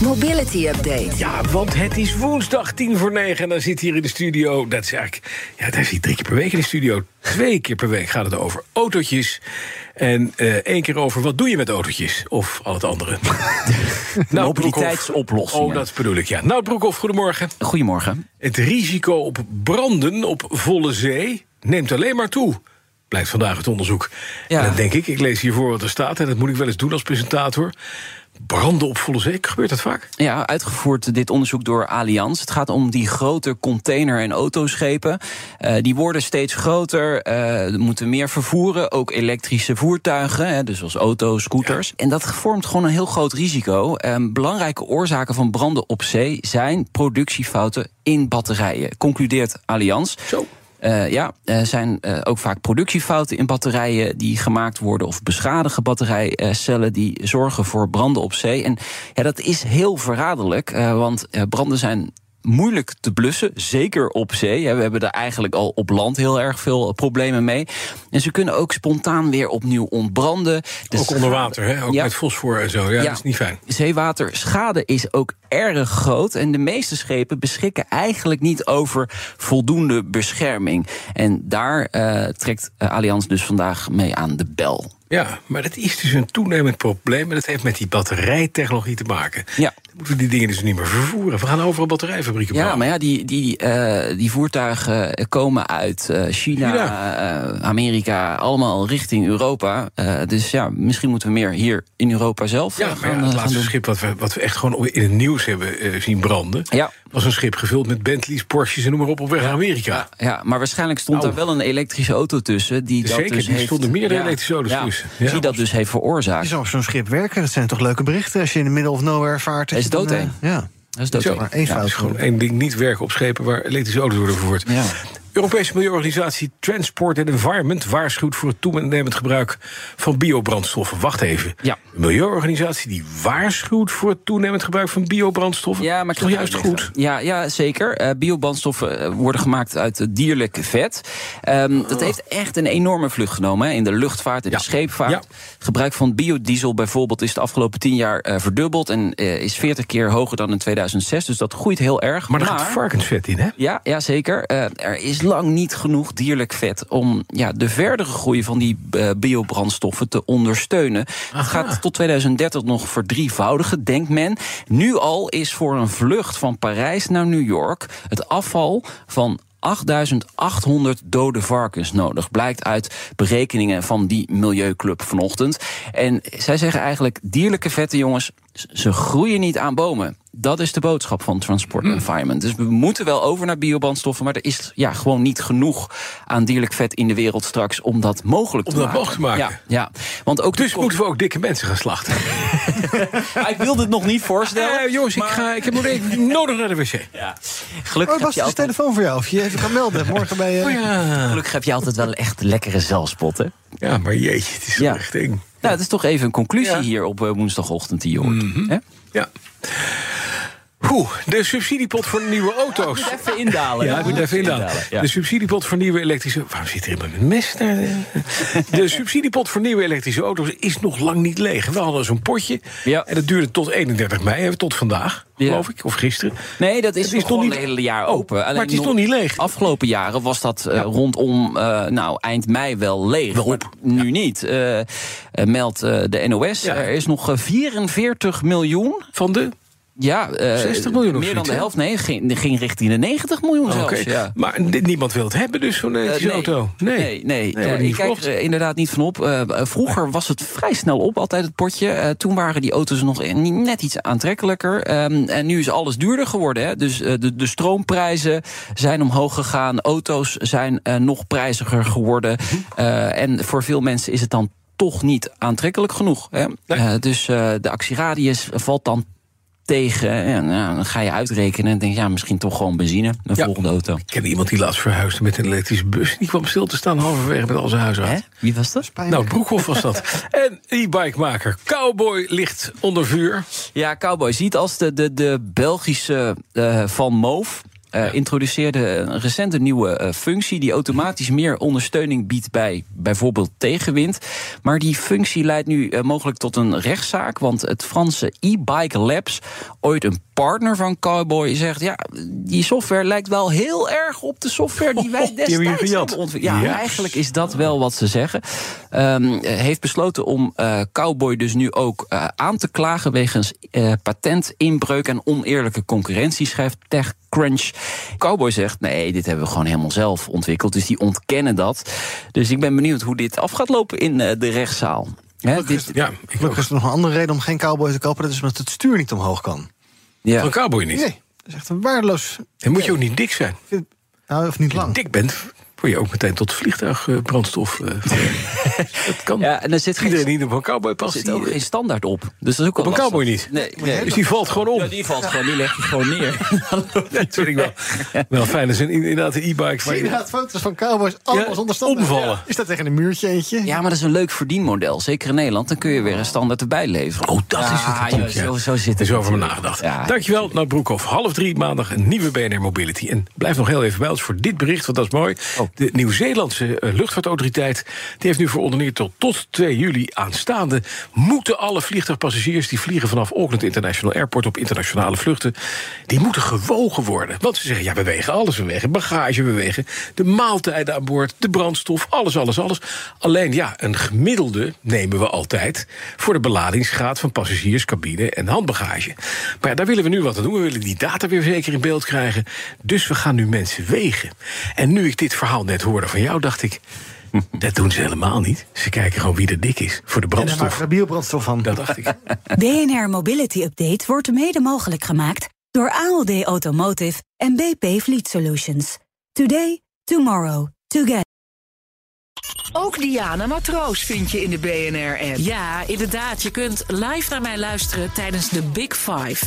Mobility Update. Ja, want het is woensdag tien voor negen en dan zit hier in de studio. Dat is eigenlijk, ja, daar zit drie keer per week in de studio. Twee keer per week gaat het over autootjes. En eh één keer over wat doe je met autootjes? Of al het andere. nou, Mobiliteitsoplossingen. Oh, dat bedoel ik, ja. Nou, Broekhoff, goedemorgen. Goedemorgen. Het risico op branden op volle zee neemt alleen maar toe. Blijkt vandaag het onderzoek. Ja. En dan denk ik, ik lees hiervoor wat er staat... en dat moet ik wel eens doen als presentator. Branden op volle zee, gebeurt dat vaak? Ja, uitgevoerd dit onderzoek door Allianz. Het gaat om die grote container- en autoschepen. Eh, die worden steeds groter, eh, moeten meer vervoeren. Ook elektrische voertuigen, hè, dus als auto's, scooters. En dat vormt gewoon een heel groot risico. Ehm, belangrijke oorzaken van branden op zee zijn productiefouten in batterijen. Concludeert Allianz. Zo. Eh, ja, er zijn eh, ook vaak productiefouten in batterijen die gemaakt worden of beschadigde batterijcellen die zorgen voor branden op zee. En ja, dat is heel verraderlijk, eh, want branden zijn moeilijk te blussen, zeker op zee. We hebben er eigenlijk al op land heel erg veel problemen mee. En ze kunnen ook spontaan weer opnieuw ontbranden. De ook onder water, hè? Ook Ja. met fosfor en zo. Ja, dat is niet fijn. Zeewaterschade is ook erg groot. En de meeste schepen beschikken eigenlijk niet over voldoende bescherming. En daar eh, trekt eh, Allianz dus vandaag mee aan de bel. Ja, maar dat is dus een toenemend probleem. En dat heeft met die batterijtechnologie te maken. Ja. Dan moeten we die dingen dus niet meer vervoeren. We gaan overal batterijfabrieken Ja, bouwen. maar ja, die, die, eh, die voertuigen komen uit eh, China, eh, Amerika, allemaal richting Europa. Eh, dus ja, misschien moeten we meer hier in Europa zelf Ja, eh, maar gaan, ja, eh, het laatste schip wat we, wat we echt gewoon in het nieuws hebben eh, zien branden... Ja. Was een schip gevuld met Bentleys, Porsches en noem maar op op weg naar Amerika. Ja, maar waarschijnlijk stond Nou. daar wel een elektrische auto tussen. Die dat Zeker, dus die heeft, stonden meerdere ja, elektrische auto's ja, tussen. Ja. Die dat dus heeft veroorzaakt. Je zou zo'n schip werken, dat zijn toch leuke berichten als je in de middle of nowhere vaart. Is doodeng. eh, Ja. Dat is doodeng. Zo, maar één ja, fout is gewoon gewoon. één ding niet werken op schepen waar elektrische auto's worden vervoerd. Ja. Europese milieuorganisatie Transport and Environment waarschuwt voor het toenemend gebruik van biobrandstoffen. Wacht even. Ja. Een milieuorganisatie die waarschuwt voor het toenemend gebruik van biobrandstoffen. Ja, maar is toch juist goed? Ja, ja zeker. Eh, biobrandstoffen eh, worden gemaakt uit dierlijk vet. Ehm, Dat heeft echt een enorme vlucht genomen hè, in de luchtvaart en Ja. de scheepvaart. Ja. Gebruik van biodiesel bijvoorbeeld is de afgelopen tien jaar eh, verdubbeld en is 40 keer hoger dan in 2006. Dus dat groeit heel erg. Maar er gaat varkensvet in, hè? Ja, ja zeker. Er is lang niet genoeg dierlijk vet om ja, de verdere groei van die eh, biobrandstoffen te ondersteunen. Het gaat tot 2030 nog verdrievoudigen, denkt men. Nu al is voor een vlucht van Parijs naar New York het afval van 8800 dode varkens nodig. Blijkt uit berekeningen van die Milieuclub vanochtend. En zij zeggen eigenlijk: dierlijke vetten, jongens, ze groeien niet aan bomen. Dat is de boodschap van Transport Hmm. Environment. Dus we moeten wel over naar biobrandstoffen, maar er is ja, gewoon niet genoeg aan dierlijk vet in de wereld straks om dat mogelijk Om te dat maken. mogelijk te maken. Ja, ja. Want ook Dus moeten we ook dikke mensen gaan slachten. ik wilde het nog niet voorstellen. Eh, jongens, ik, ga, ik heb nog even nodig naar de wc. Ja. Oh, Gelukkig, was je de altijd, telefoon voor jou, of je even kan melden. Morgen bij je. Oh ja. gelukkig heb je altijd wel echt lekkere zelfspotten. ja, maar jeetje, het is Ja. echt ding. Nou, het is toch even een conclusie Ja. Mhm. hier op eh, woensdagochtend die je hoort. Hè? Ja. De subsidiepot voor nieuwe auto's. Even indalen. Ja, moet even indalen. Ja. De subsidiepot voor nieuwe elektrische... Waarom zit er iemand met een mes? naar de- subsidiepot voor nieuwe elektrische auto's is nog lang niet leeg. We hadden zo'n potje. Ja. En dat duurde tot 31 mei, tot vandaag, geloof ik. Of gisteren. Nee, dat is, Het is nog niet het hele jaar Oh, open. maar het is nog niet leeg. Afgelopen jaren was dat eh, rondom eh, nou, eind mei wel leeg. Wel op. Nu niet. Eh, meldt de NOS. Er is nog eh, 44 miljoen. Van de... Ja, eh, 60 miljoen Meer dan zoiets, de helft. Nee, ging, ging richting de 90 miljoen Oké. zelfs. Ja. Maar niemand wil het hebben dus, zo'n Eh, elektrische nee. auto. Nee, nee. Nee, Eh, niet ik kijk er inderdaad niet van op. Eh, eh, vroeger was het vrij snel op, altijd het potje. Eh, toen waren die auto's nog net iets aantrekkelijker. Ehm, en nu is alles duurder geworden. Hè. Dus eh, de, de stroomprijzen zijn omhoog gegaan. Auto's zijn eh, nog prijziger geworden. Eh, en voor veel mensen is het dan toch niet aantrekkelijk genoeg. Hè. Nee. Eh, dus eh, de actieradius valt dan tegen. En nou, dan ga je uitrekenen en denk ja, misschien toch gewoon benzine. Een Ja. volgende auto. Ik ken iemand die laatst verhuisde met een elektrische bus. Die kwam stil te staan halverwege met al zijn huis Hè? uit. Wie was dat? Nou, Broekhoff was dat. en e-bikemaker Cowboy ligt onder vuur. Ja, Cowboy ziet als de, de, de Belgische eh, Van Moof. Eh, introduceerde een recente nieuwe eh, functie die automatisch meer ondersteuning biedt bij bijvoorbeeld tegenwind. Maar die functie leidt nu eh, mogelijk tot een rechtszaak, want het Franse e-bike labs, ooit een partner van Cowboy, zegt ja, die software lijkt wel heel erg op de software die wij destijds hebben ontwikkeld. Ja, eigenlijk is dat wel wat ze zeggen. Ehm, eh, heeft besloten om Cowboy dus nu ook aan te klagen wegens patentinbreuk en oneerlijke concurrentie, schrijft TechCrunch. Cowboy zegt: nee, dit hebben we gewoon helemaal zelf ontwikkeld. Dus die ontkennen dat. Dus ik ben benieuwd hoe dit af gaat lopen in eh, de rechtszaal. Hè, dit, Ja, ik is er nog een andere reden om geen cowboy te kopen. Dat is omdat het stuur niet omhoog kan. ja. Van Cowboy niet. Nee, dat is echt een waardeloos... Dan moet je ook niet dik zijn. Nou, of niet lang. Dik bent, word je ook meteen tot vliegtuigbrandstof. eh, dat kan. Ja, en er zit geen, Iedereen die op een Cowboy er past, zit die, ook geen standaard op. Dus dat is ook Op een Cowboy niet? Nee, nee. dus die valt gewoon om. Ja, die valt gewoon, die leg je gewoon neer. Dat vind ik wel, wel fijn. Dat zijn inderdaad de e-bikes waar Zie je je inderdaad foto's van cowboys allemaal Ja, zonder standaard. omvallen. Ja. Is dat tegen een muurtje eentje? Ja, maar dat is een leuk verdienmodel. Zeker in Nederland. Dan kun je weer een standaard erbij leveren. Oh, dat is het Ja. Zo, zo zit Er het is over me nagedacht. Ja. Dankjewel, Nout Broekhoff. Half drie maandag een nieuwe BNR Mobility. En blijf nog heel even bij ons voor dit bericht, want dat is mooi. Oh. De Nieuw-Zeelandse eh, luchtvaartautoriteit... die heeft nu verordeneerd tot, tot 2 juli aanstaande... moeten alle vliegtuigpassagiers die vliegen vanaf Auckland International Airport... op internationale vluchten, die moeten gewogen worden. Want ze zeggen, ja, we wegen alles. We wegen bagage, we wegen de maaltijden aan boord... de brandstof, alles, alles, alles. Alleen, ja, een gemiddelde nemen we altijd... voor de beladingsgraad van passagiers, cabine en handbagage. Maar ja, daar willen we nu wat aan doen. We willen die data weer zeker in beeld krijgen. Dus we gaan nu mensen wegen. En nu ik dit verhaal net hoorde van jou, dacht ik... dat doen ze helemaal niet. Ze kijken gewoon wie er dik is voor de En daar brandstof. we biobrandstof van. Dat dacht ik. BNR Mobility Update wordt mede mogelijk gemaakt door ALD Automotive en BP Fleet Solutions. Today, tomorrow, together. Ook Diana Matroos vind je in de BNR-app. Ja, inderdaad. Je kunt live naar mij luisteren tijdens de Big Five.